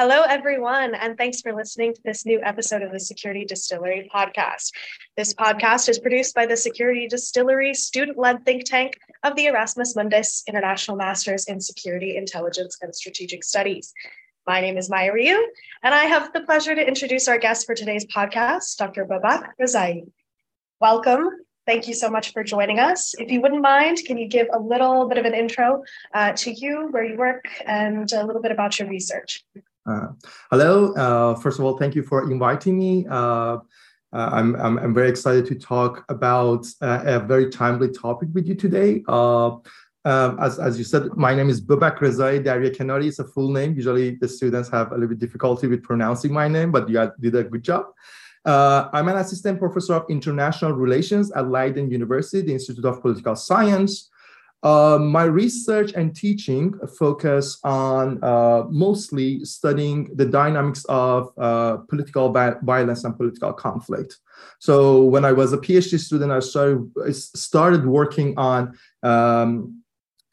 Hello, everyone, and thanks for listening to this new episode of the Security Distillery podcast. This podcast is produced by the Security Distillery student led think tank of the Erasmus Mundus International Masters in Security, Intelligence, and Strategic Studies. My name is Maya Rioux, and I have the pleasure to introduce our guest for today's podcast, Dr. Babak Rezai. Welcome. Thank you so much for joining us. If you wouldn't mind, can you give a little bit of an intro uh, to you, where you work, and a little bit about your research? Uh, hello. Uh, first of all, thank you for inviting me. Uh, uh I'm, I'm, I'm, very excited to talk about uh, a very timely topic with you today. Uh, as, as you said, my name is Babak Rezaeedaryakenari. It's a full name. Usually the students have a little bit difficulty with pronouncing my name, but you did a good job. I'm an assistant professor of international relations at Leiden University, the Institute of Political Science. Uh, my research and teaching focus on uh, mostly studying the dynamics of uh, political violence and political conflict. So when I was a PhD student, I started, started working on um,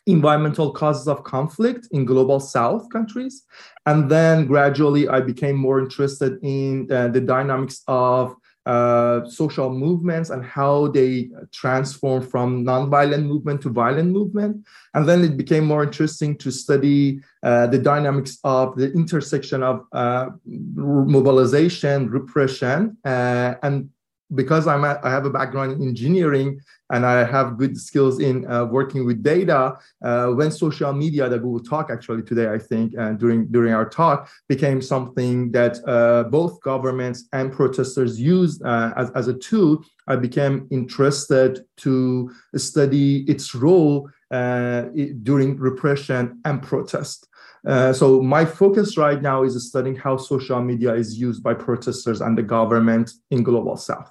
environmental causes of conflict in global south countries. And then gradually I became more interested in uh, the dynamics of uh, social movements and how they transform from nonviolent movement to violent movement. And then it became more interesting to study uh, the dynamics of the intersection of uh, mobilization, repression, uh, and because I'm a, I have a background in engineering and I have good skills in uh, working with data, uh, when social media that we will talk actually today, I think, uh, during during our talk, became something that both governments and protesters used as, as a tool, I became interested to study its role during repression and protest. Uh, so my focus right now is studying how social media is used by protesters and the government in global south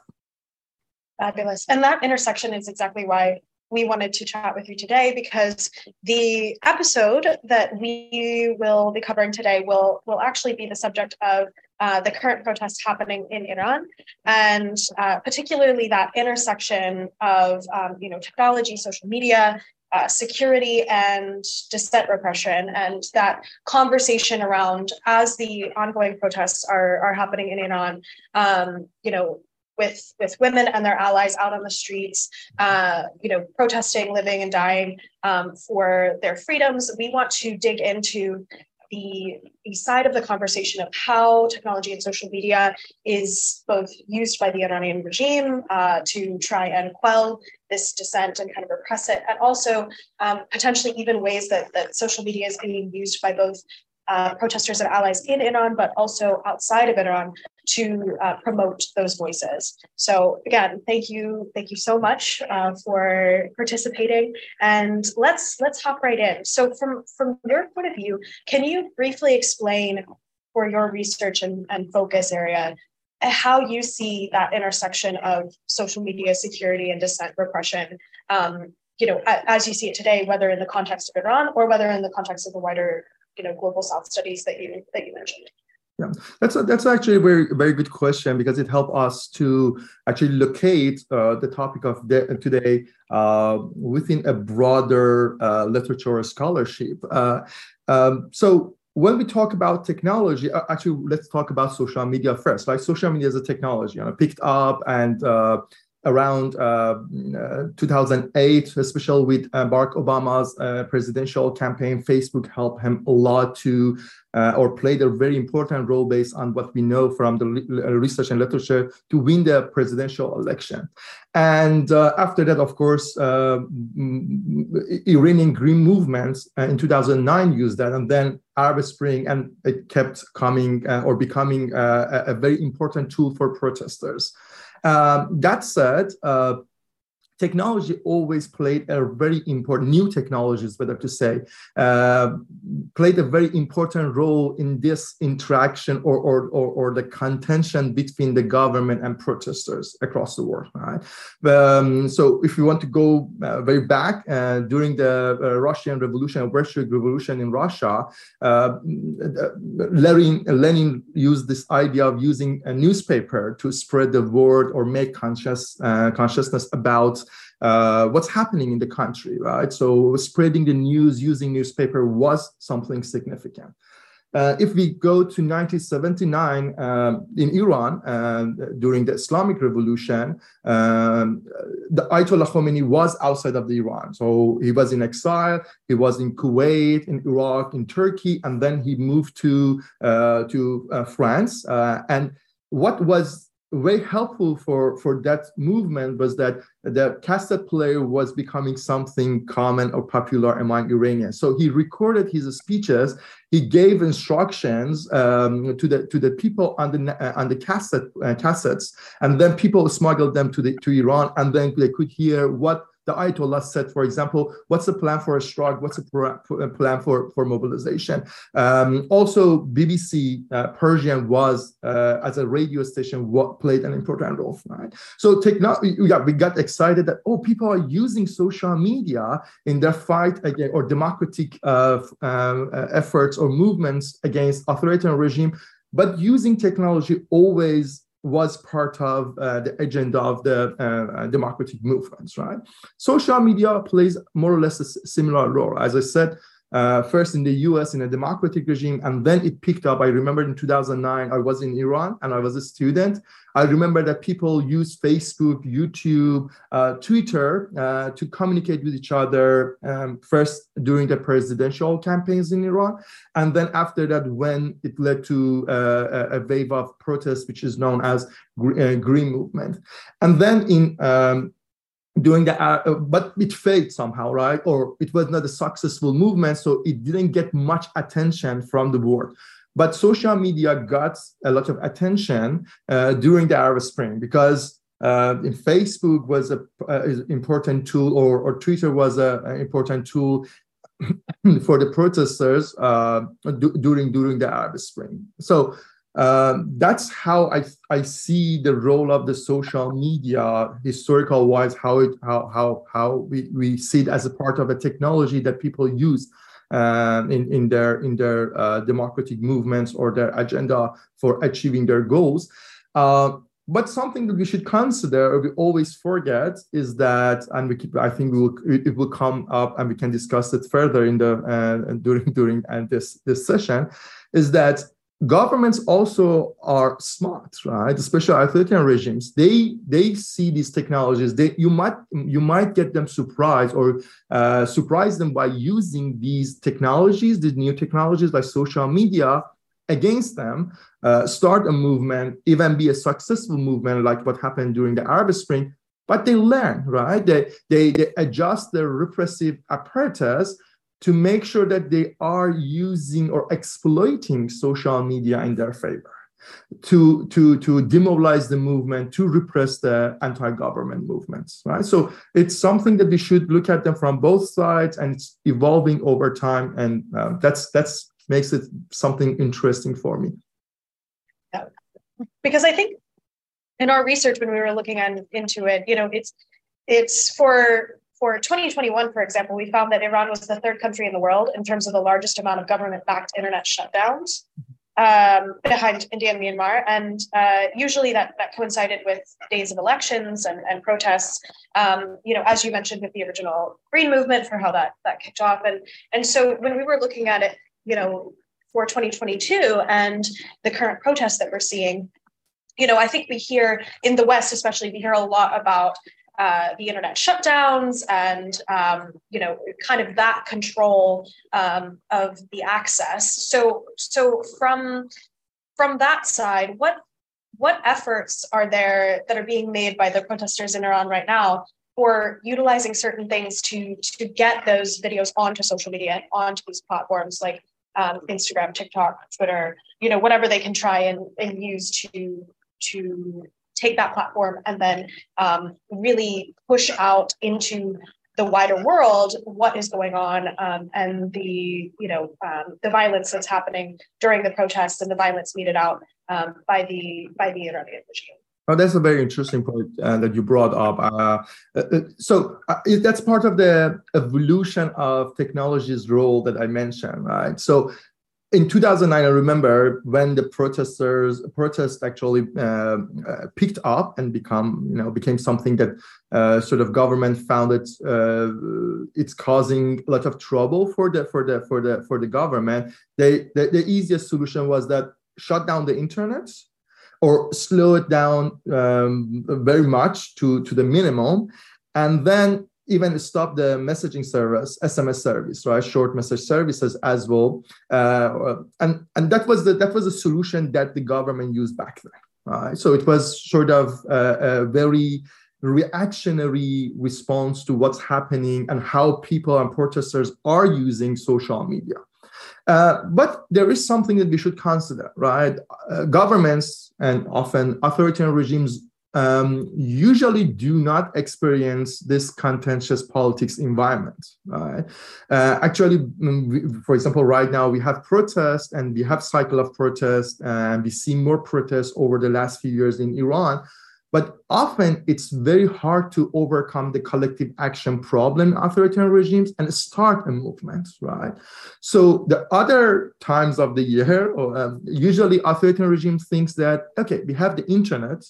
Fabulous. And that intersection is exactly why we wanted to chat with you today because the episode that we will be covering today will will actually be the subject of uh, the current protests happening in Iran, and uh, particularly that intersection of um, you know technology, social media, uh, security, and dissent repression, and that conversation around as the ongoing protests are are happening in Iran. Um, you know, with with women and their allies out on the streets, uh, you know, protesting, living and dying um, for their freedoms. We want to dig into the, the side of the conversation of how technology and social media is both used by the Iranian regime uh, to try and quell this dissent and kind of repress it, and also um, potentially even ways that, that social media is being used by both uh, protesters and allies in Iran, but also outside of Iran to uh, promote those voices. So again, thank you, thank you so much uh, for participating. And let's let's hop right in. So from from your point of view, can you briefly explain for your research and, and focus area how you see that intersection of social media security and dissent repression um, you know as you see it today whether in the context of iran or whether in the context of the wider you know global south studies that you that you mentioned yeah, that's a, that's actually a very very good question because it helped us to actually locate uh, the topic of de- today uh, within a broader uh, literature scholarship. Uh, um, so when we talk about technology, uh, actually let's talk about social media first. Like social media is a technology, you know, picked up and uh, around uh, uh, 2008, especially with uh, Barack Obama's uh, presidential campaign, Facebook helped him a lot to, uh, or played a very important role based on what we know from the uh, research and literature to win the presidential election. And after that, of course, Iranian Green movements in 2009 used that, and then Arab Spring, and it kept coming or becoming a very important tool for protesters. Um, that said, uh, technology always played a very important new technologies better to say uh, played a very important role in this interaction or, or, or, or, the contention between the government and protesters across the world right? Um, so if you want to go uh, very back uh, during the uh, russian revolution bolshevik revolution in russia uh, lenin, lenin used this idea of using a newspaper to spread the word or make conscious uh, consciousness about uh, what's happening in the country, right? So spreading the news using newspaper was something significant. uh, if we go to 1979 um, in Iran uh, during the Islamic Revolution, um, the Ayatollah Khomeini was outside of the Iran. So he was in exile. He was in Kuwait, in Iraq, in Turkey, and then he moved to uh, to uh, France. Uh, and what was very helpful for for that movement was that the cassette player was becoming something common or popular among Iranians. So he recorded his speeches. He gave instructions um, to the to the people on the uh, on the cassette uh, cassettes, and then people smuggled them to the to Iran, and then they could hear what the Ayatollah said, for example, what's the plan for a strike? What's the plan for, for mobilization? Um, also, BBC uh, Persian was, uh, as a radio station, what played an important role, right? So technology, yeah, we got excited that, oh, people are using social media in their fight against, or democratic uh, uh, efforts or movements against authoritarian regime, but using technology always was part of uh, the agenda of the uh, uh, democratic movements, right? Social media plays more or less a similar role. As I said, uh, first in the US in a democratic regime, and then it picked up. I remember in 2009, I was in Iran and I was a student. I remember that people use Facebook, YouTube, uh, Twitter uh, to communicate with each other, um, first during the presidential campaigns in Iran. And then after that, when it led to uh, a wave of protests, which is known as uh, Green Movement. And then in um, doing the uh, uh, but it failed somehow right? Or it was not a successful movement so it didn't get much attention from the board. But social media got a lot of attention uh, during the arab spring because uh, facebook was a, important tool or, or twitter was an important tool for the protesters uh, during during the arab spring. So um, that's how I, I see the role of the social media historical wise how it how how how we, we see it as a part of a technology that people use um, in in their in their uh, democratic movements or their agenda for achieving their goals. Uh, but something that we should consider or we always forget is that and we keep i think we will it will come up and we can discuss it further in the uh, during during uh, this this session is that governments also are smart right? Especially authoritarian regimes they they see these technologies they you might you might get them surprised or uh, surprise them by using these technologies these new technologies like social media against them. Uh, start a movement even be a successful movement like what happened during the arab spring but they learn right? They they, they adjust their repressive apparatus to make sure that they are using or exploiting social media in their favor to to to demobilize the movement to repress the anti-government movements right? So it's something that we should look at them from both sides and it's evolving over time and um, that's that's makes it something interesting for me. Because i think in our research when we were looking on, into it you know it's it's for for 2021, for example, we found that Iran was the third country in the world in terms of the largest amount of government backed internet shutdowns um, behind India and Myanmar. And uh, usually that, that coincided with days of elections and, and protests, um, you know, as you mentioned with the original Green Movement for how that, that kicked off. And, and so when we were looking at it, you know, for 2022 and the current protests that we're seeing, you know, I think we hear in the West, especially, we hear a lot about uh, the internet shutdowns and um, you know kind of that control um, of the access. So so from from that side what what efforts are there that are being made by the protesters in iran right now for utilizing certain things to to get those videos onto social media and onto these platforms like um, instagram tiktok twitter you know whatever they can try and, and use to to take that platform and then um, really push out into the wider world what is going on um, and the you know um, the violence that's happening during the protests and the violence meted out um, by the by the Iranian regime. Oh, that's a very interesting point uh, that you brought up. Uh, uh, uh so uh, that's part of the evolution of technology's role that I mentioned, right? So in 2009, I remember when the protesters protest actually uh, uh, picked up and become you know became something that uh, sort of government found it uh, it's causing a lot of trouble for the for the for the for the government. They the, the easiest solution was that shut down the internet or slow it down um, very much to to the minimum, and then even stop the messaging service, SMS service, right? Short message services as well. Uh, and, and that was the that was a solution that the government used back then. Right? So it was sort of a, a very reactionary response to what's happening and how people and protesters are using social media. Uh, but there is something that we should consider, right? Uh, governments and often authoritarian regimes um, usually do not experience this contentious politics environment. Right? Uh, actually, mm, for example, right now we have protests and we have cycle of protests and we see more protests over the last few years in Iran. But often it's very hard to overcome the collective action problem authoritarian regimes and start a movement, right? So the other times of the year, or, um, usually authoritarian regimes thinks that, okay, we have the internet,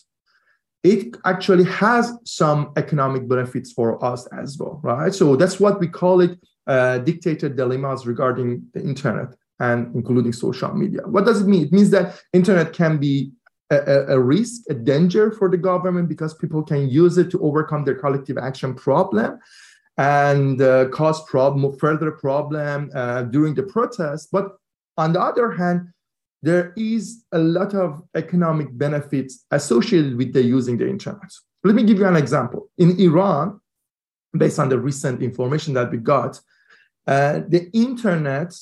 it actually has some economic benefits for us as well, right? So that's what we call it uh, dictator dilemmas regarding the internet and including social media. What does it mean? It means that internet can be a, a, risk, a danger for the government because people can use it to overcome their collective action problem and uh, cause problem, further problem uh, during the protest. But on the other hand, there is a lot of economic benefits associated with the using the internet. Let me give you an example. In Iran, based on the recent information that we got, uh, the internet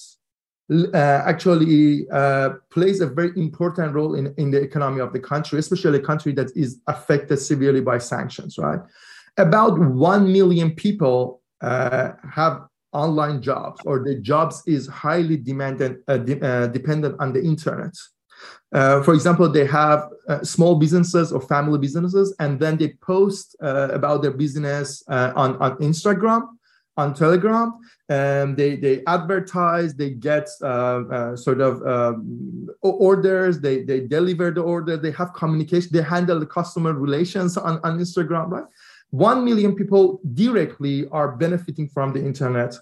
uh, actually uh, plays a very important role in, in the economy of the country, especially a country that is affected severely by sanctions, right? About 1 million people uh, have online jobs or the jobs is highly demanded, uh, de- uh, dependent on the internet. Uh, for example, they have uh, small businesses or family businesses, and then they post uh, about their business uh, on, on Instagram, on Telegram. they, they advertise, they get sort of um, orders, they, they deliver the order, they have communication, they handle the customer relations on, on Instagram, right? 1 million people directly are benefiting from the internet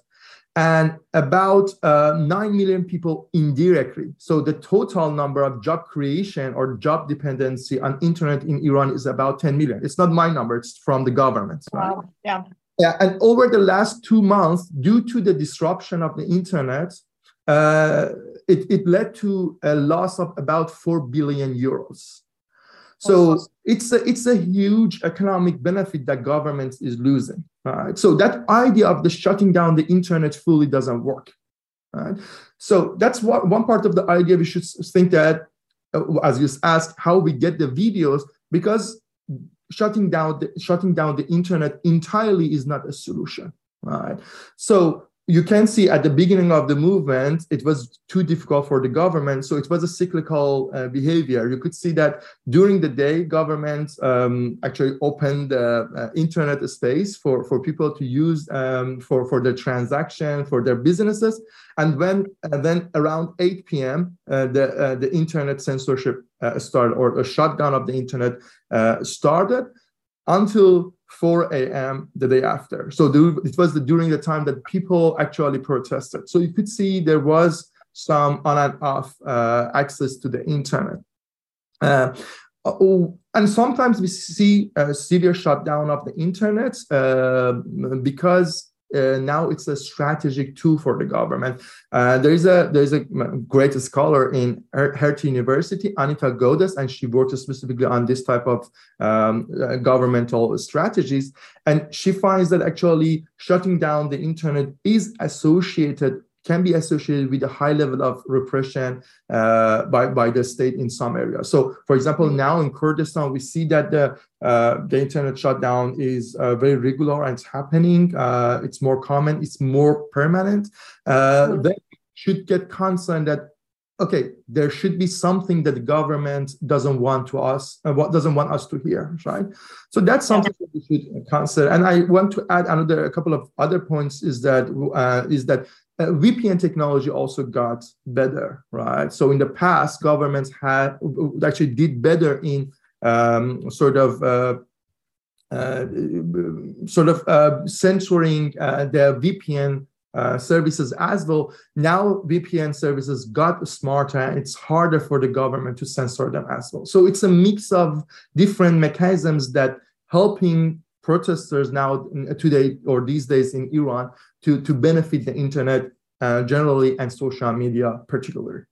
and about uh, 9 million people indirectly. So the total number of job creation or job dependency on internet in Iran is about 10 million. It's not my number, it's from the government. Right? Wow. Yeah. Yeah, and over the last two months, due to the disruption of the internet, uh, it, it led to a loss of about 4 billion euros. So it's a, it's a huge economic benefit that government is losing. Right? So that idea of the shutting down the internet fully doesn't work. Right? So that's what one part of the idea we should think that, uh, as you asked, how we get the videos because shutting down the, shutting down the internet entirely is not a solution. Right? So you can see at the beginning of the movement, it was too difficult for the government. So it was a cyclical uh, behavior. You could see that during the day, governments um, actually opened the uh, internet space for, for people to use um, for, for their transaction, for their businesses. And when uh, then around 8 p.m., uh, the, uh, the internet censorship uh, started or a shutdown of the internet started until 4 a.m. the day after. So it was the, during the time that people actually protested. So you could see there was some on and off uh, access to the internet. Uh, oh, and sometimes we see a severe shutdown of the internet uh, because uh, now it's a strategic tool for the government. Uh, there is a there is a great scholar in Hertie University, Anita Gohdes, and she works specifically on this type of um, uh, governmental strategies. And she finds that actually shutting down the internet is associated can be associated with a high level of repression uh, by, by the state in some areas. So, for example, mm-hmm. now in Kurdistan, we see that the, uh, the internet shutdown is uh, very regular and it's happening. Uh, it's more common, it's more permanent. Uh, mm-hmm. Then should get concerned that okay, there should be something that the government doesn't want to us, uh, what doesn't want us to hear, right? So that's something that we should consider. And I want to add another a couple of other points is that uh, is that uh, VPN technology also got better, right? So in the past, governments had actually did better in um, sort of uh, uh, sort of uh, censoring uh, the VPN uh, services as well. Now VPN services got smarter and it's harder for the government to censor them as well. So it's a mix of different mechanisms that helping protesters now today or these days in Iran to, to benefit the internet uh, generally and social media particularly.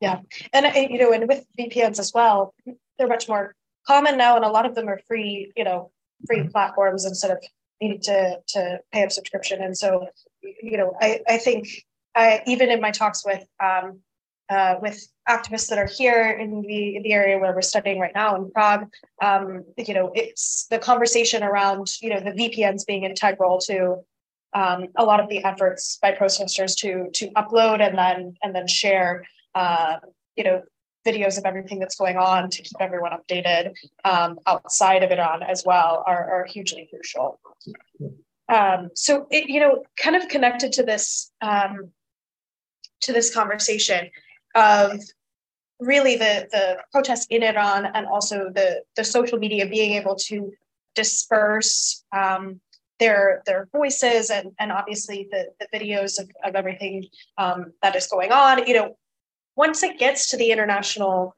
Yeah, and uh, you know, and with VPNs as well, they're much more common now, and a lot of them are free. You know, free platforms instead of needing to to pay a subscription. And so, you know, I I think I even in my talks with um, uh, with activists that are here in the the area where we're studying right now in Prague, um, you know, it's the conversation around you know the VPNs being integral to um, a lot of the efforts by protesters to to upload and then and then share uh, you know videos of everything that's going on to keep everyone updated um, outside of Iran as well are, are hugely crucial. Um, so it, you know, kind of connected to this um, to this conversation of really the the protests in Iran and also the the social media being able to disperse um, their their voices and and obviously the the videos of, of everything um, that is going on. You know once it gets to the international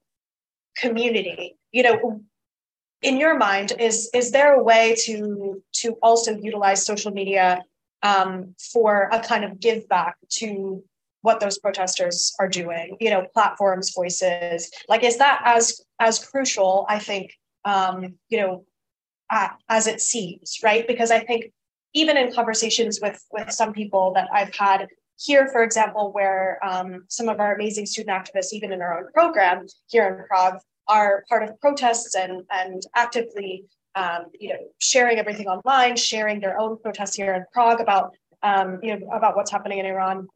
community you know in your mind is is there a way to to also utilize social media um, for a kind of give back to what those protesters are doing you know platforms voices like is that as as crucial i think um, you know uh, as it seems, right? Because I think even in conversations with with some people that I've had here, for example, where um, some of our amazing student activists, even in our own program here in Prague, are part of protests and and actively, um, you know, sharing everything online, sharing their own protests here in Prague about um, you know about what's happening in Iran.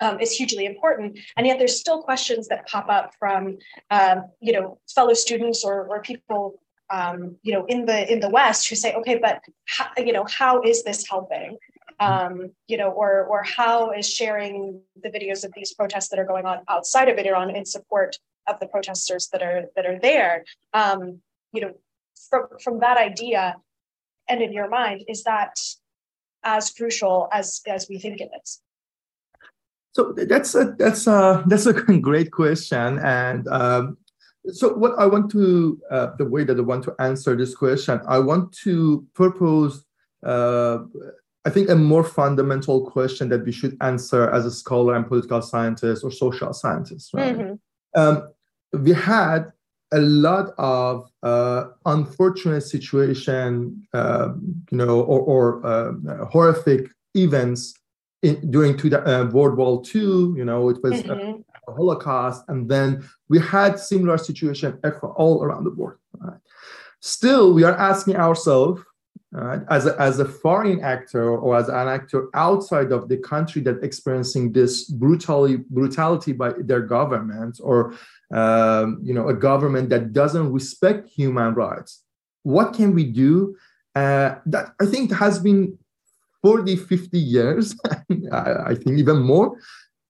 Um, is hugely important, and yet there's still questions that pop up from um, you know fellow students or, or people um, you know, in the in the West who say, okay, but how, you know, how is this helping? Um, you know, or or how is sharing the videos of these protests that are going on outside of Iran in support of the protesters that are that are there? Um, you know, from from that idea, and in your mind, is that as crucial as as we think it is? So that's a that's a that's a great question, and um, so what I want to, uh, the way that I want to answer this question, I want to propose, uh, I think, a more fundamental question that we should answer as a scholar and political scientist or social scientist. Right? Mm-hmm. Um, we had a lot of uh, unfortunate situation, uh, you know, or, or uh, horrific events in, during two, uh, World War II. You know, it was mm-hmm. Holocaust, and then we had similar situation all around the world. Right? Still, we are asking ourselves, right, as, a, as a foreign actor or as an actor outside of the country that experiencing this brutality brutality by their government or um, you know a government that doesn't respect human rights, what can we do? Uh, that I think has been 40, 50 years, I think even more,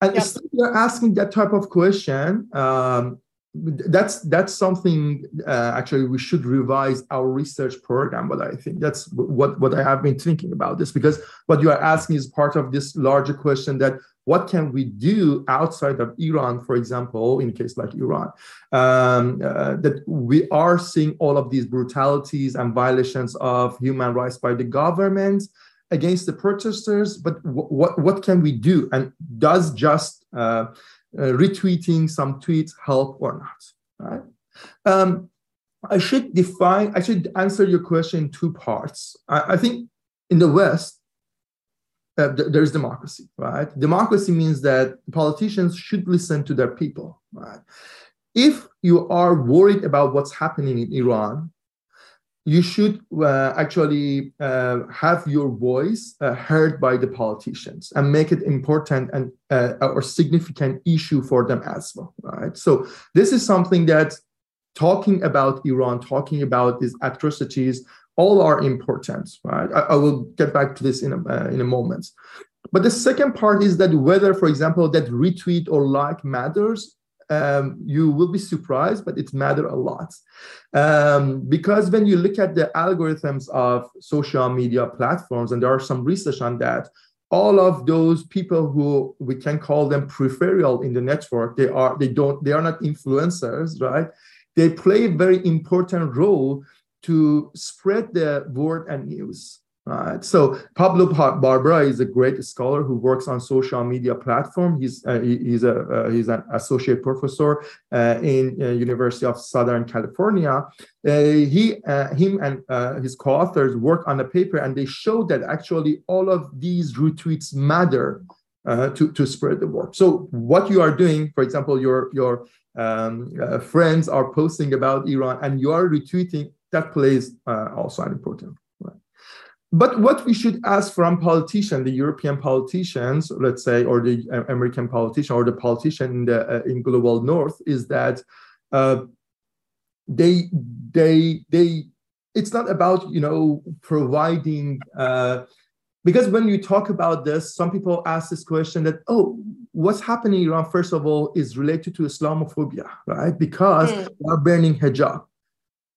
and yep. you're asking that type of question um, that's that's something uh, actually we should revise our research program but i think that's what what i have been thinking about this because what you are asking is part of this larger question that what can we do outside of iran for example in a case like iran um, uh, that we are seeing all of these brutalities and violations of human rights by the government against the protesters, but what what can we do? And does just uh, uh, retweeting some tweets help or not? Right. Um, I should define. I should answer your question in two parts. I, I think in the West, uh, th- there's democracy, right? Democracy means that politicians should listen to their people, right? If you are worried about what's happening in Iran, you should uh, actually uh, have your voice uh, heard by the politicians and make it important and uh, or significant issue for them as well right? So this is something that talking about iran talking about these atrocities all are important right? I, I will get back to this in a, uh, in a moment. But the second part is that whether, for example, that retweet or like matters, um, you will be surprised, but it matter a lot. Um, because when you look at the algorithms of social media platforms, and there are some research on that, all of those people who we can call them peripheral in the network, they are they don't they are not influencers, right? They play a very important role to spread the word and news. Right. So Pablo Barberá is a great scholar who works on social media platform. He's uh, he's a uh, he's an associate professor uh, in uh, University of Southern California. Uh, he uh, him and his co-authors work on a paper, and they show that actually all of these retweets matter to to spread the word. So what you are doing, for example, your your um, friends are posting about Iran, and you are retweeting. That plays also an important but what we should ask from politicians, the European politicians, let's say, or the American politician, or the politician in the uh, in global north, is that uh, they they they. It's not about you know providing uh, because when you talk about this, some people ask this question that oh, what's happening in Iran? First of all, is related to Islamophobia, right? Because mm. they are burning hijab,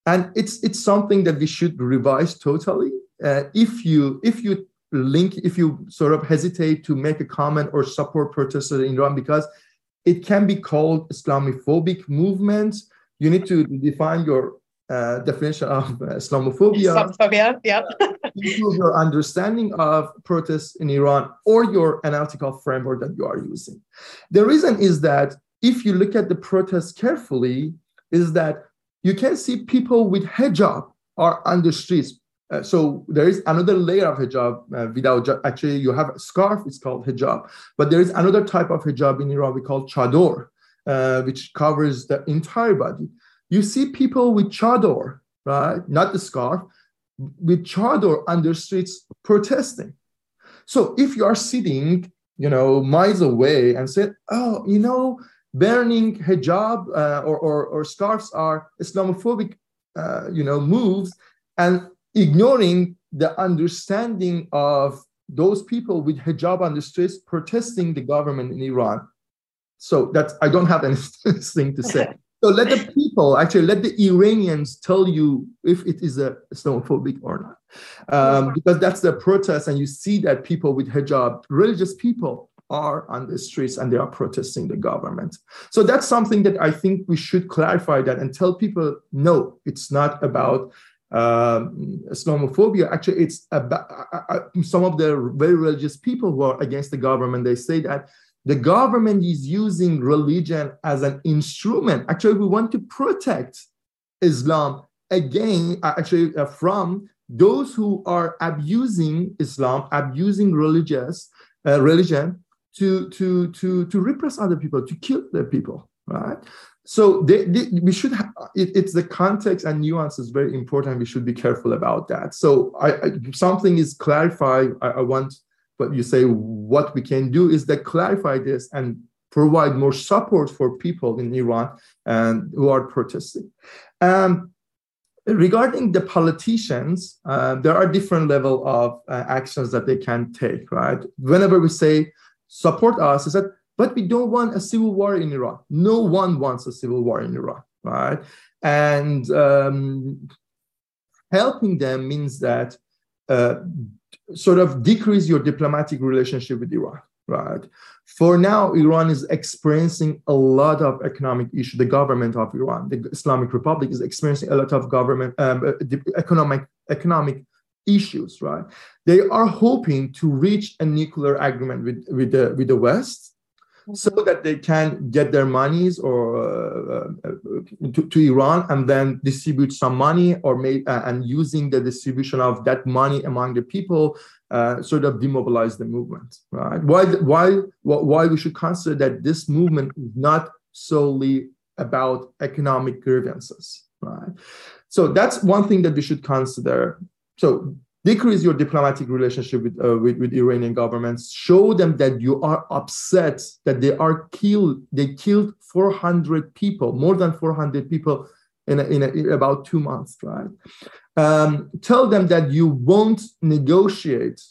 and it's it's something that we should revise totally uh, if you if you link if you sort of hesitate to make a comment or support protesters in Iran because it can be called Islamophobic movement. You need to define your uh, definition of Islamophobia. Islamophobia, yeah. improve your understanding of protests in Iran or your analytical framework that you are using. The reason is that if you look at the protests carefully, is that you can see people with hijab are on the streets uh, so there is another layer of hijab uh, without actually you have a scarf it's called hijab but there is another type of hijab in iran we call chador uh, which covers the entire body. You see people with chador right not the scarf with chador on the streets protesting. So if you are sitting you know miles away and said oh you know burning hijab uh, or, or, or scarves are islamophobic uh, you know moves and ignoring the understanding of those people with hijab on the streets protesting the government in Iran. So that's I don't have anything to say. So let the people actually let the Iranians tell you if it is a Islamophobic or not, um, because that's the protest, and you see that people with hijab, religious people, are on the streets and they are protesting the government. So that's something that I think we should clarify that and tell people no, it's not about um, Islamophobia, actually, it's about uh, some of the very religious people who are against the government. They say that the government is using religion as an instrument. Actually, we want to protect Islam again, uh, actually, uh, from those who are abusing Islam, abusing religious uh, religion to to to to repress other people, to kill their people, right? So they, they, we should have it, it's the context and nuance is very important. We should be careful about that. So I, I something is clarified I, I, want but you say what we can do is that clarify this and provide more support for people in iran and who are protesting. Um, regarding the politicians uh, there are different level of uh, actions that they can take right? Whenever we say support us is that but we don't want a civil war in Iran. No one wants a civil war in Iran, right? And um, helping them means that uh, sort of decrease your diplomatic relationship with Iran, right? For now, Iran is experiencing a lot of economic issues. The government of Iran, the Islamic Republic, is experiencing a lot of government um, uh, economic economic issues, right? They are hoping to reach a nuclear agreement with, with the with the West, so that they can get their monies or uh, uh, to, to, Iran and then distribute some money or make uh, and using the distribution of that money among the people uh, sort of demobilize the movement right? Why why why we should consider that this movement is not solely about economic grievances right? So that's one thing that we should consider. So decrease your diplomatic relationship with, uh, with, with Iranian governments. Show them that you are upset that they are killed. They killed 400 people, more than 400 people in, a, in, a, in about two months, right? Um, tell them that you won't negotiate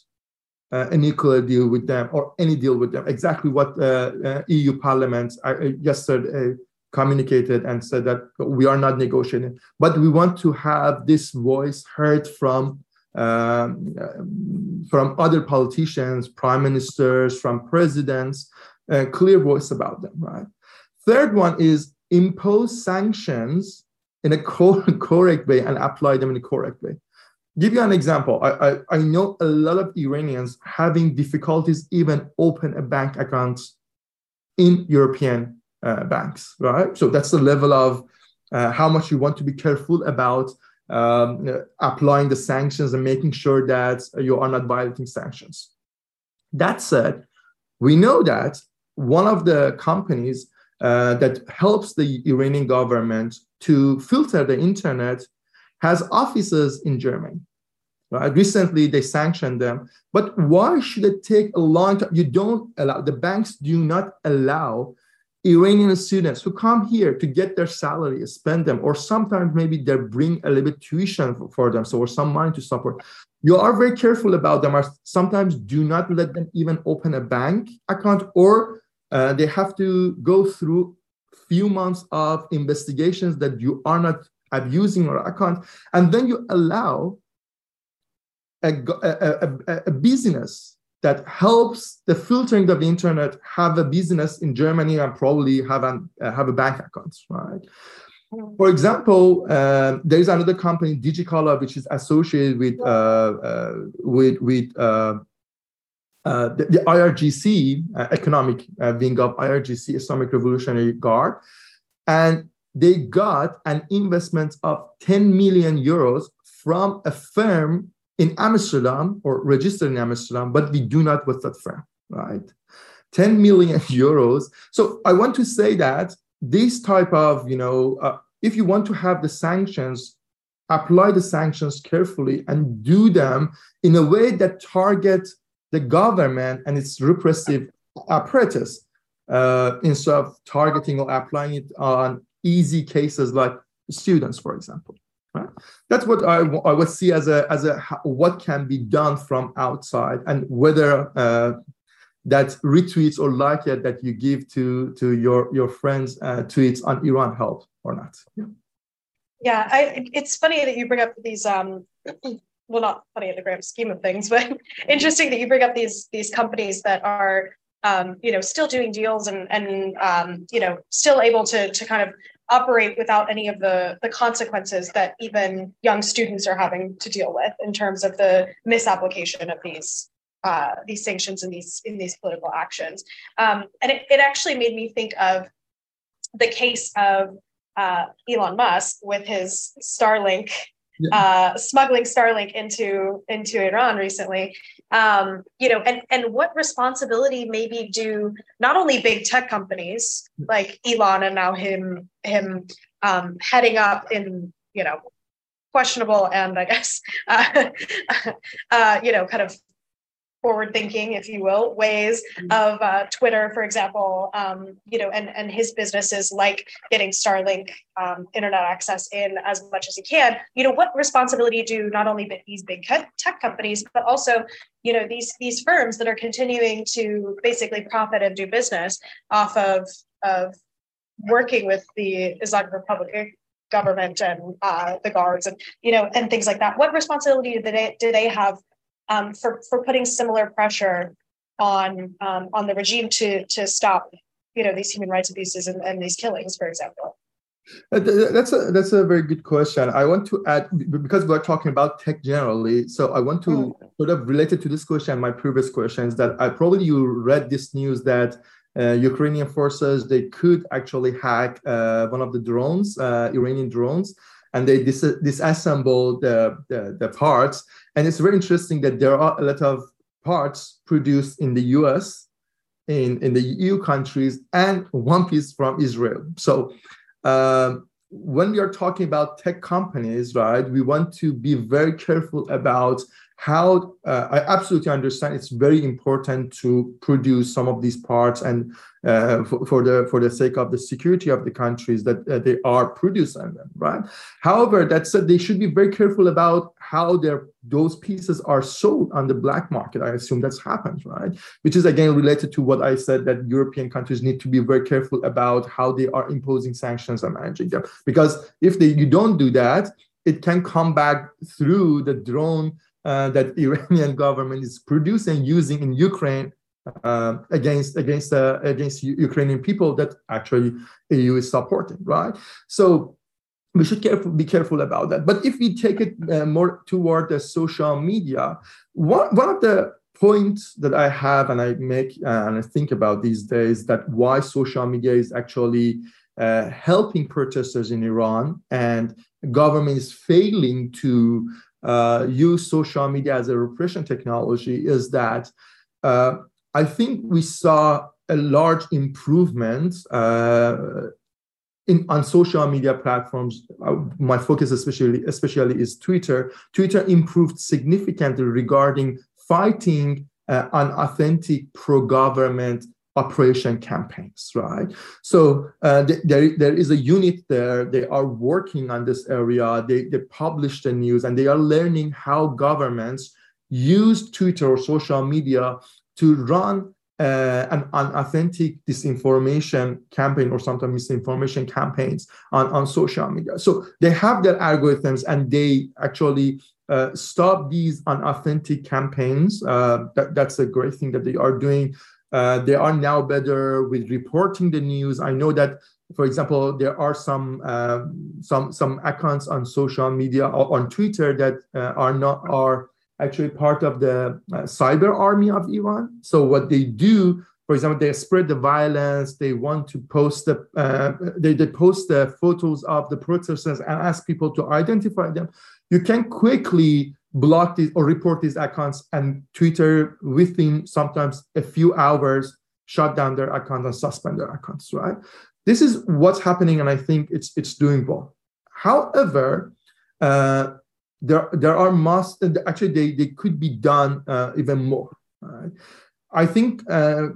uh, a nuclear deal with them or any deal with them. Exactly what uh, uh, EU Parliament uh, yesterday communicated and said that we are not negotiating, but we want to have this voice heard from from other politicians, prime ministers, from presidents, a clear voice about them. Right. Third one is impose sanctions in a correct way and apply them in a correct way give you an example. I, I, I, know a lot of Iranians having difficulties even open a bank account in European uh, banks, right? So that's the level of uh, how much you want to be careful about um, applying the sanctions and making sure that you are not violating sanctions. That said, we know that one of the companies uh, that helps the Iranian government to filter the internet has offices in Germany. Right? Recently, they sanctioned them. But why should it take a long time? You don't allow, the banks do not allow Iranian students who come here to get their salary, spend them, or sometimes maybe they bring a little bit tuition for, for them, so or some money to support. You are very careful about them, or sometimes do not let them even open a bank account, or uh, they have to go through few months of investigations that you are not abusing your account, and then you allow a, a, a, a business that helps the filtering of the internet have a business in Germany and probably have an uh, have a bank account, right? Hmm. For example, uh, there is another company, Digikala, which is associated with uh, uh with with uh, uh, the, the, IRGC, economic wing of IRGC, Islamic Revolutionary Guard, and they got an investment of 10 million euros from a firm in Amsterdam or registered in Amsterdam, but we do not with that firm, right? 10 million euros. So I want to say that this type of, you know, uh, if you want to have the sanctions, apply the sanctions carefully and do them in a way that target the government and its repressive apparatus uh, instead of targeting or applying it on easy cases like students, for example. That's what I, I would see as a as a what can be done from outside, and whether uh, that retweets or like it that you give to to your your friends uh, tweets on Iran help or not. Yeah, yeah. I, it's funny that you bring up these. Um, well, not funny in the grand scheme of things, but interesting that you bring up these these companies that are um, you know still doing deals and and um, you know still able to to kind of operate without any of the the consequences that even young students are having to deal with in terms of the misapplication of these uh, these sanctions and these in these political actions. Um, and it, it actually made me think of the case of uh, Elon Musk with his Starlink uh, smuggling Starlink into into Iran recently. Um, you know, and and what responsibility maybe do not only big tech companies like Elon and now him him um, heading up in you know questionable and I guess uh, uh, you know kind of forward thinking, if you will, ways mm-hmm. of uh, Twitter, for example, um, you know, and, and his businesses like getting Starlink um, internet access in as much as he can, you know, what responsibility do not only these big tech companies, but also, you know, these, these firms that are continuing to basically profit and do business off of, of working with the Islamic Republic government and uh, the guards and, you know, and things like that. What responsibility do they, do they have um, for for putting similar pressure on um, on the regime to to stop you know these human rights abuses and, and these killings, for example. Uh, that's a that's a very good question. I want to add because we're talking about tech generally. So I want to mm. sort of related to this question, my previous questions that I probably you read this news that uh, Ukrainian forces they could actually hack uh, one of the drones, uh, Iranian drones, and they dis- disassemble the, the, the parts. And it's very interesting that there are a lot of parts produced in the US, in, in the EU countries, and one piece from Israel. So um, when we are talking about tech companies, right, we want to be very careful about how uh, I absolutely understand it's very important to produce some of these parts and uh, for, for, the for the sake of the security of the countries that uh, they are producing them, right? However, that said, they should be very careful about how their those pieces are sold on the black market. I assume that's happened, right? Which is again related to what I said that European countries need to be very careful about how they are imposing sanctions and managing them. Because if they, you don't do that, it can come back through the drone uh, that Iranian government is producing using in Ukraine uh, against against uh, against Ukrainian people that actually EU is supporting, right? So we should careful, be careful about that. But if we take it uh, more toward the social media, one, one of the points that I have and I make uh, and I think about these days that why social media is actually uh, helping protesters in Iran and government is failing to uh, use social media as a repression technology is that uh, I think we saw a large improvement uh, in, on social media platforms, uh, my focus especially especially is Twitter. Twitter improved significantly regarding fighting uh, unauthentic pro-government operation campaigns, right? So uh, th- there, there is a unit there. They are working on this area. They, they publish the news and they are learning how governments use Twitter or social media to run uh, an unauthentic disinformation campaign or sometimes misinformation campaigns on, on social media. So they have their algorithms and they actually uh, stop these unauthentic campaigns. Uh, that, that's a great thing that they are doing. Uh, they are now better with reporting the news. I know that, for example, there are some uh, some some accounts on social media or on Twitter that uh, are not are actually part of the uh, cyber army of Iran. So what they do, for example, they spread the violence. They want to post the uh, they, they post the photos of the protesters and ask people to identify them. You can quickly block these or report these accounts, and Twitter within sometimes a few hours shut down their account and suspend their accounts. Right. This is what's happening, and I think it's it's doing well. However, uh, there there are must actually they, they could be done uh, even more right? i think uh,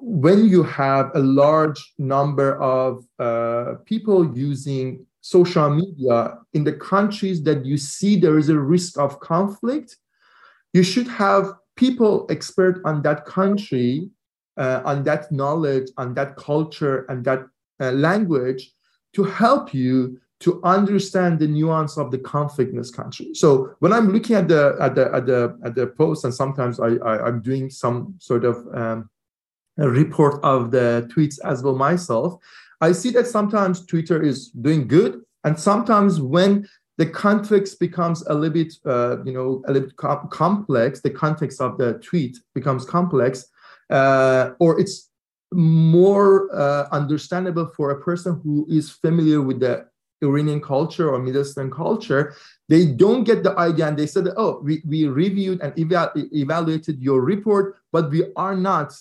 when you have a large number of uh, people using social media in the countries that you see there is a risk of conflict you should have people expert on that country uh, on that knowledge on that culture and that uh, language to help you to understand the nuance of the conflict in this country. So when I'm looking at the at the at the at the post, and sometimes I, I am doing some sort of um, report of the tweets as well myself, I see that sometimes Twitter is doing good, and sometimes when the context becomes a little bit, uh, you know, a little com- complex. The context of the tweet becomes complex, uh, or it's more uh, understandable for a person who is familiar with the Iranian culture or Middle Eastern culture, they don't get the idea and they said, oh, we, we reviewed and eva- evaluated your report, but we are not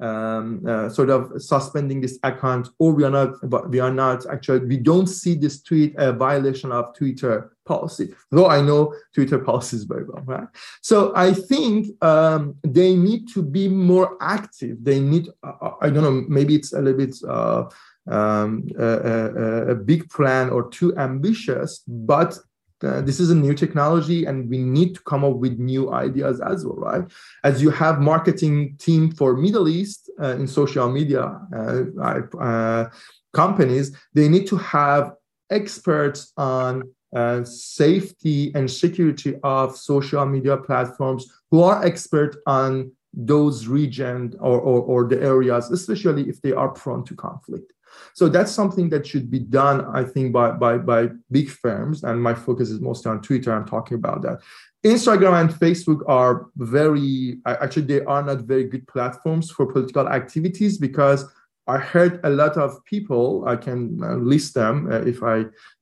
um, uh, sort of suspending this account or we are not we are not actually we don't see this tweet a violation of twitter policy though i know twitter policies very well right? So i think um, they need to be more active. They need uh, i don't know maybe it's a little bit uh, um, a, a, a, big plan or too ambitious, but uh, this is a new technology and we need to come up with new ideas as well, right? As you have marketing team for Middle East uh, in social media uh, uh companies, they need to have experts on uh, safety and security of social media platforms who are expert on those regions or, or, or the areas, especially if they are prone to conflict. So that's something that should be done, I think, by, by, by big firms. And my focus is mostly on Twitter. I'm talking about that. Instagram and Facebook are very, actually, they are not very good platforms for political activities because I heard a lot of people, I can uh, list them uh, if I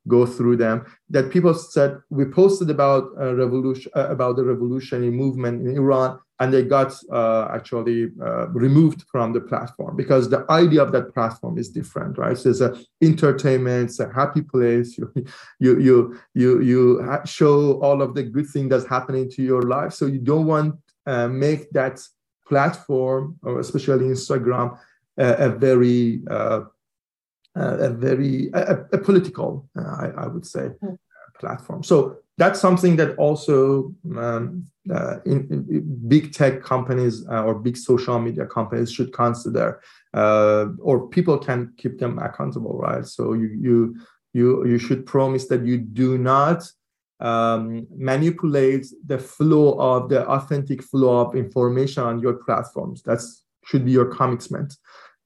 go through them, that people said, we posted about a revolution, uh, about the revolutionary movement in Iran, and they got uh, actually uh, removed from the platform because the idea of that platform is different, right? So it's a entertainment, it's a happy place. You you you you you show all of the good thing that's happening to your life. So you don't want uh, make that platform, or especially Instagram, a very uh, a very a, a political, uh, I, I, would say, mm. platform. So that's something that also um, uh, in, in big tech companies uh, or big social media companies should consider, uh, or people can keep them accountable, right? So you you you you should promise that you do not um, manipulate the flow of the authentic flow of information on your platforms. That should be your commitment.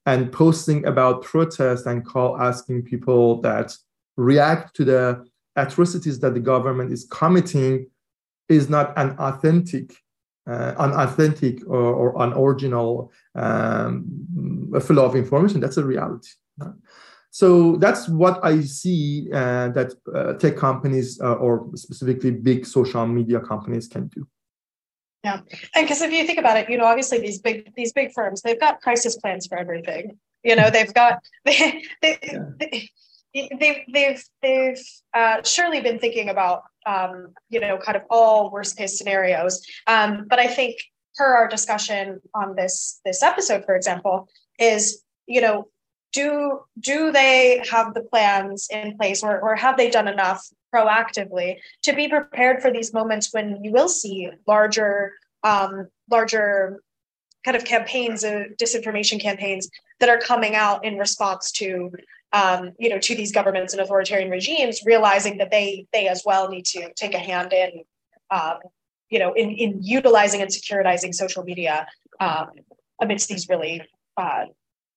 And posting about protests and call asking people that react to the atrocities that the government is committing is not an authentic, uh, unauthentic or, or unoriginal um, flow of information. That's a reality. So that's what I see uh, that uh, tech companies uh, or specifically big social media companies can do. Yeah, and because if you think about it, you know, obviously these big these big firms they've got crisis plans for everything. You know, they've got they, they, yeah. they they've they've they've uh, surely been thinking about um, you know kind of all worst case scenarios. Um, but I think per our discussion on this this episode, for example, is you know do do they have the plans in place or, or have they done enough proactively to be prepared for these moments when you will see larger um, larger kind of campaigns of disinformation campaigns that are coming out in response to um, you know, to these governments and authoritarian regimes, realizing that they they as well need to take a hand in, um, you know, in in utilizing and securitizing social media um, amidst these really uh,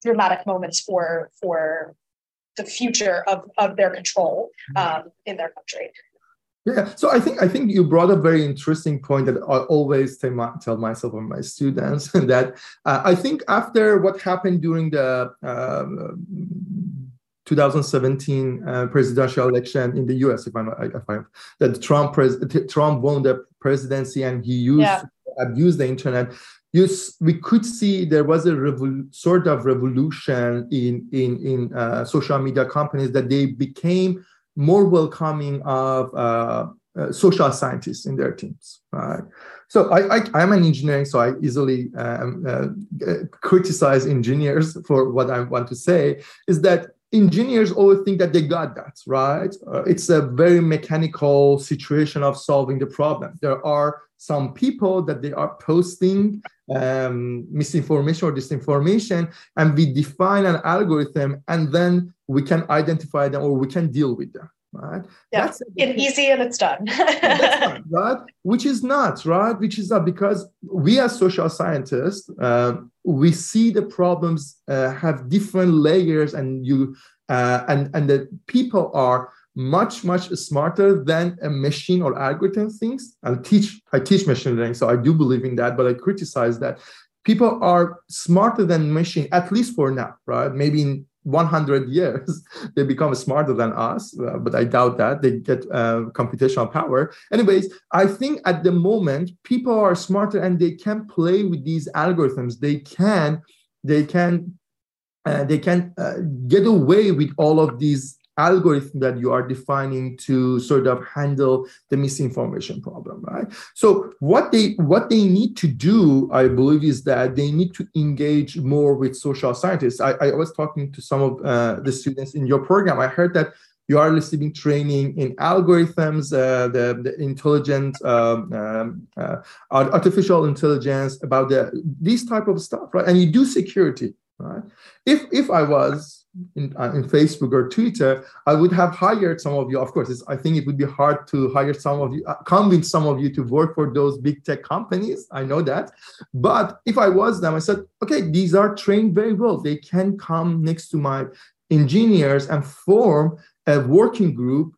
dramatic moments for for the future of of their control um, in their country. Yeah, so I think I think you brought a very interesting point that I always tell, my, tell myself and my students that uh, I think after what happened during the uh, 2017 uh, presidential election in the U.S. If I'm, if I'm that Trump pres- Trump won the presidency and he used yeah. abused the internet. You, we could see there was a revol- sort of revolution in in in uh, social media companies that they became more welcoming of uh, uh social scientists in their teams. Right. So I, I am an engineer, so I easily um, uh, criticize engineers for what I want to say. Is that engineers always think that they got that right? Uh, it's a very mechanical situation of solving the problem. There are some people that they are posting um, misinformation or disinformation and we define an algorithm and then we can identify them or we can deal with them right? Yeah that's it's easy and it's done. Right? Which is not right? Which is not because we as social scientists uh, we see the problems uh, have different layers and you uh, and and the people are much much smarter than a machine or algorithm thinks. I teach i teach machine learning so i do believe in that but i criticize that. People are smarter than machine at least for now right? Maybe in 100 years they become smarter than us uh, but i doubt that. They get uh, computational power. Anyways i think at the moment people are smarter and they can play with these algorithms. They can they can uh, they can uh, get away with all of these algorithm that you are defining to sort of handle the misinformation problem right? So what they what they need to do i believe is that they need to engage more with social scientists. I, I was talking to some of uh, the students in your program. I heard that you are receiving training in algorithms, uh, the, the intelligent, um, um, uh, artificial intelligence, about the these type of stuff, right? And you do security, right? If if I was in, uh, in Facebook or Twitter, I would have hired some of you. Of course, I think it would be hard to hire some of you, uh, convince some of you to work for those big tech companies. I know that. But if I was them, I said, okay, these are trained very well. They can come next to my engineers and form a working group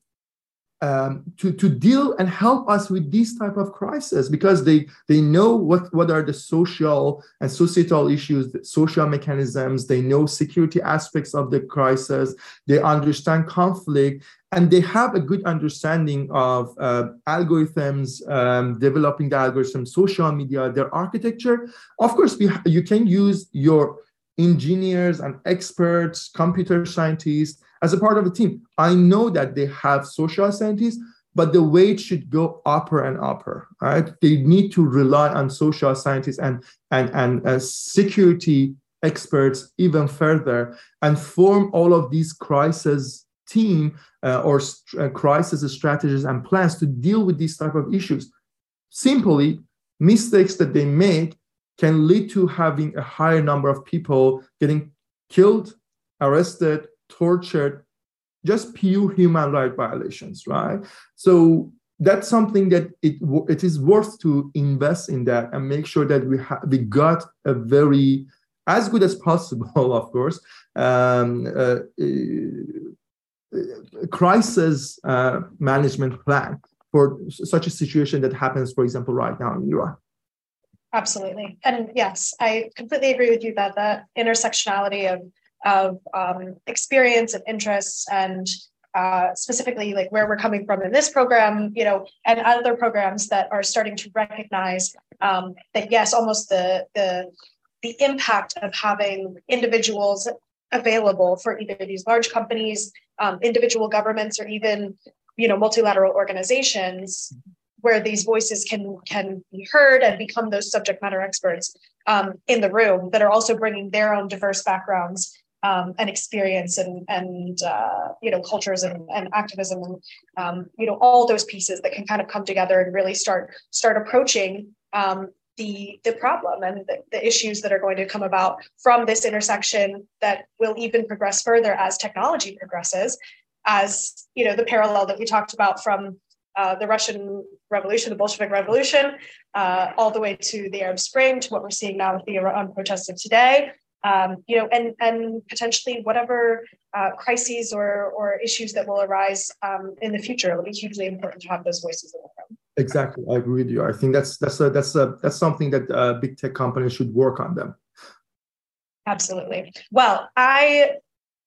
um, to, to deal and help us with these type of crisis because they they know what what are the social and societal issues social mechanisms. They know security aspects of the crisis. They understand conflict and they have a good understanding of uh, algorithms um, developing the algorithms social media their architecture. Of course we, you can use your engineers and experts computer scientists as a part of a team. I know that they have social scientists, but the weight should go upper and upper, right? They need to rely on social scientists and and and uh, security experts even further and form all of these crisis team uh, or st- uh, crisis strategies and plans to deal with these type of issues. Simply, mistakes that they make can lead to having a higher number of people getting killed, arrested, tortured, just pure human right violations, right? So that's something that it it is worth to invest in that and make sure that we have we got a very as good as possible, of course, um, uh, uh, crisis uh, management plan for such a situation that happens, for example, right now in Iran. Absolutely, and yes, I completely agree with you that the intersectionality of of um, experience and interests and uh, specifically like where we're coming from in this program, you know, and other programs that are starting to recognize um, that yes, almost the the the impact of having individuals available for either these large companies, um, individual governments, or even you know multilateral organizations where these voices can can be heard and become those subject matter experts um, in the room that are also bringing their own diverse backgrounds um, and experience and and uh, you know cultures and, and activism and um, you know all those pieces that can kind of come together and really start start approaching um, the the problem and the, the, issues that are going to come about from this intersection that will even progress further as technology progresses as you know the parallel that we talked about from uh, the Russian Revolution, the Bolshevik Revolution, uh, all the way to the Arab Spring, to what we're seeing now with the Iran protests of today, um, you know, and and potentially whatever uh, crises or or issues that will arise um, in the future. It'll be hugely important to have those voices in the room. Exactly, I agree with you. I think that's that's a, that's a, that's something that uh, big tech companies should work on them. Absolutely. Well, I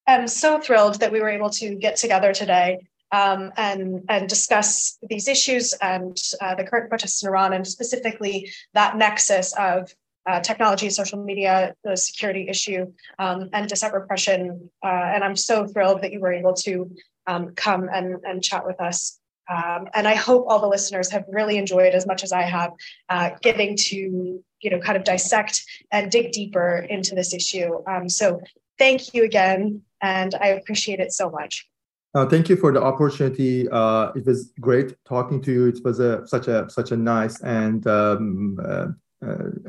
am so thrilled that we were able to get together today um, and and discuss these issues and uh, the current protests in Iran, and specifically that nexus of uh, technology, social media, the security issue, um, and dissent repression. Uh, and I'm so thrilled that you were able to um, come and, and chat with us um, and I hope all the listeners have really enjoyed as much as I have uh, getting to, you know, kind of dissect and dig deeper into this issue. Um, so thank you again, and I appreciate it so much. Uh, thank you for the opportunity. Uh, it was great talking to you. It was a such a such a nice and um, uh,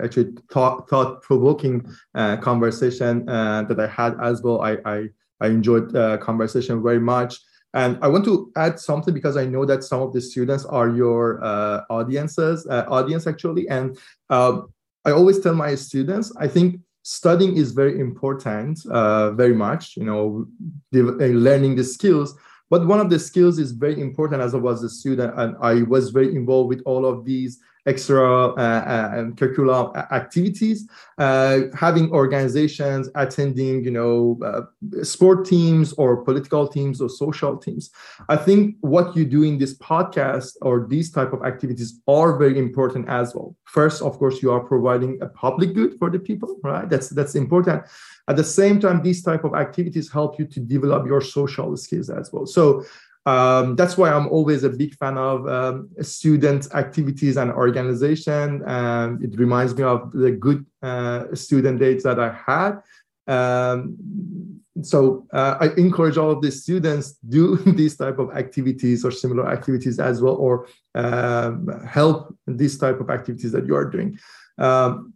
actually thought thought provoking uh, conversation uh, that I had as well. I I, I enjoyed the conversation very much. And I want to add something because I know that some of the students are your uh, audiences, uh, audience actually. And uh, I always tell my students, I think studying is very important, uh, very much, you know, uh, learning the skills. But one of the skills is very important as I was a student and I was very involved with all of these extra uh, uh, curriculum activities, uh, having organizations attending, you know, uh, sport teams or political teams or social teams. I think what you do in this podcast or these type of activities are very important as well. First, of course, you are providing a public good for the people, right? That's that's important. At the same time, these type of activities help you to develop your social skills as well. So um, that's why I'm always a big fan of um, student activities and organization. Um, it reminds me of the good uh, student dates that I had. Um, so uh, I encourage all of the students do these type of activities or similar activities as well, or um, help these type of activities that you are doing. Um,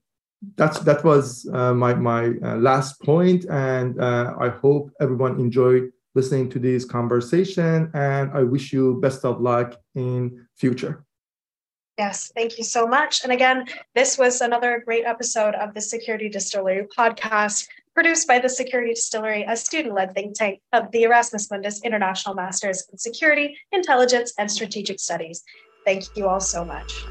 that's that was uh, my my uh, last point, and uh, I hope everyone enjoyed listening to this conversation and I wish you best of luck in future. Yes, thank you so much. And again, this was another great episode of the Security Distillery podcast produced by the Security Distillery, a student-led think tank of the Erasmus Mundus International Masters in Security, Intelligence, and Strategic Studies. Thank you all so much.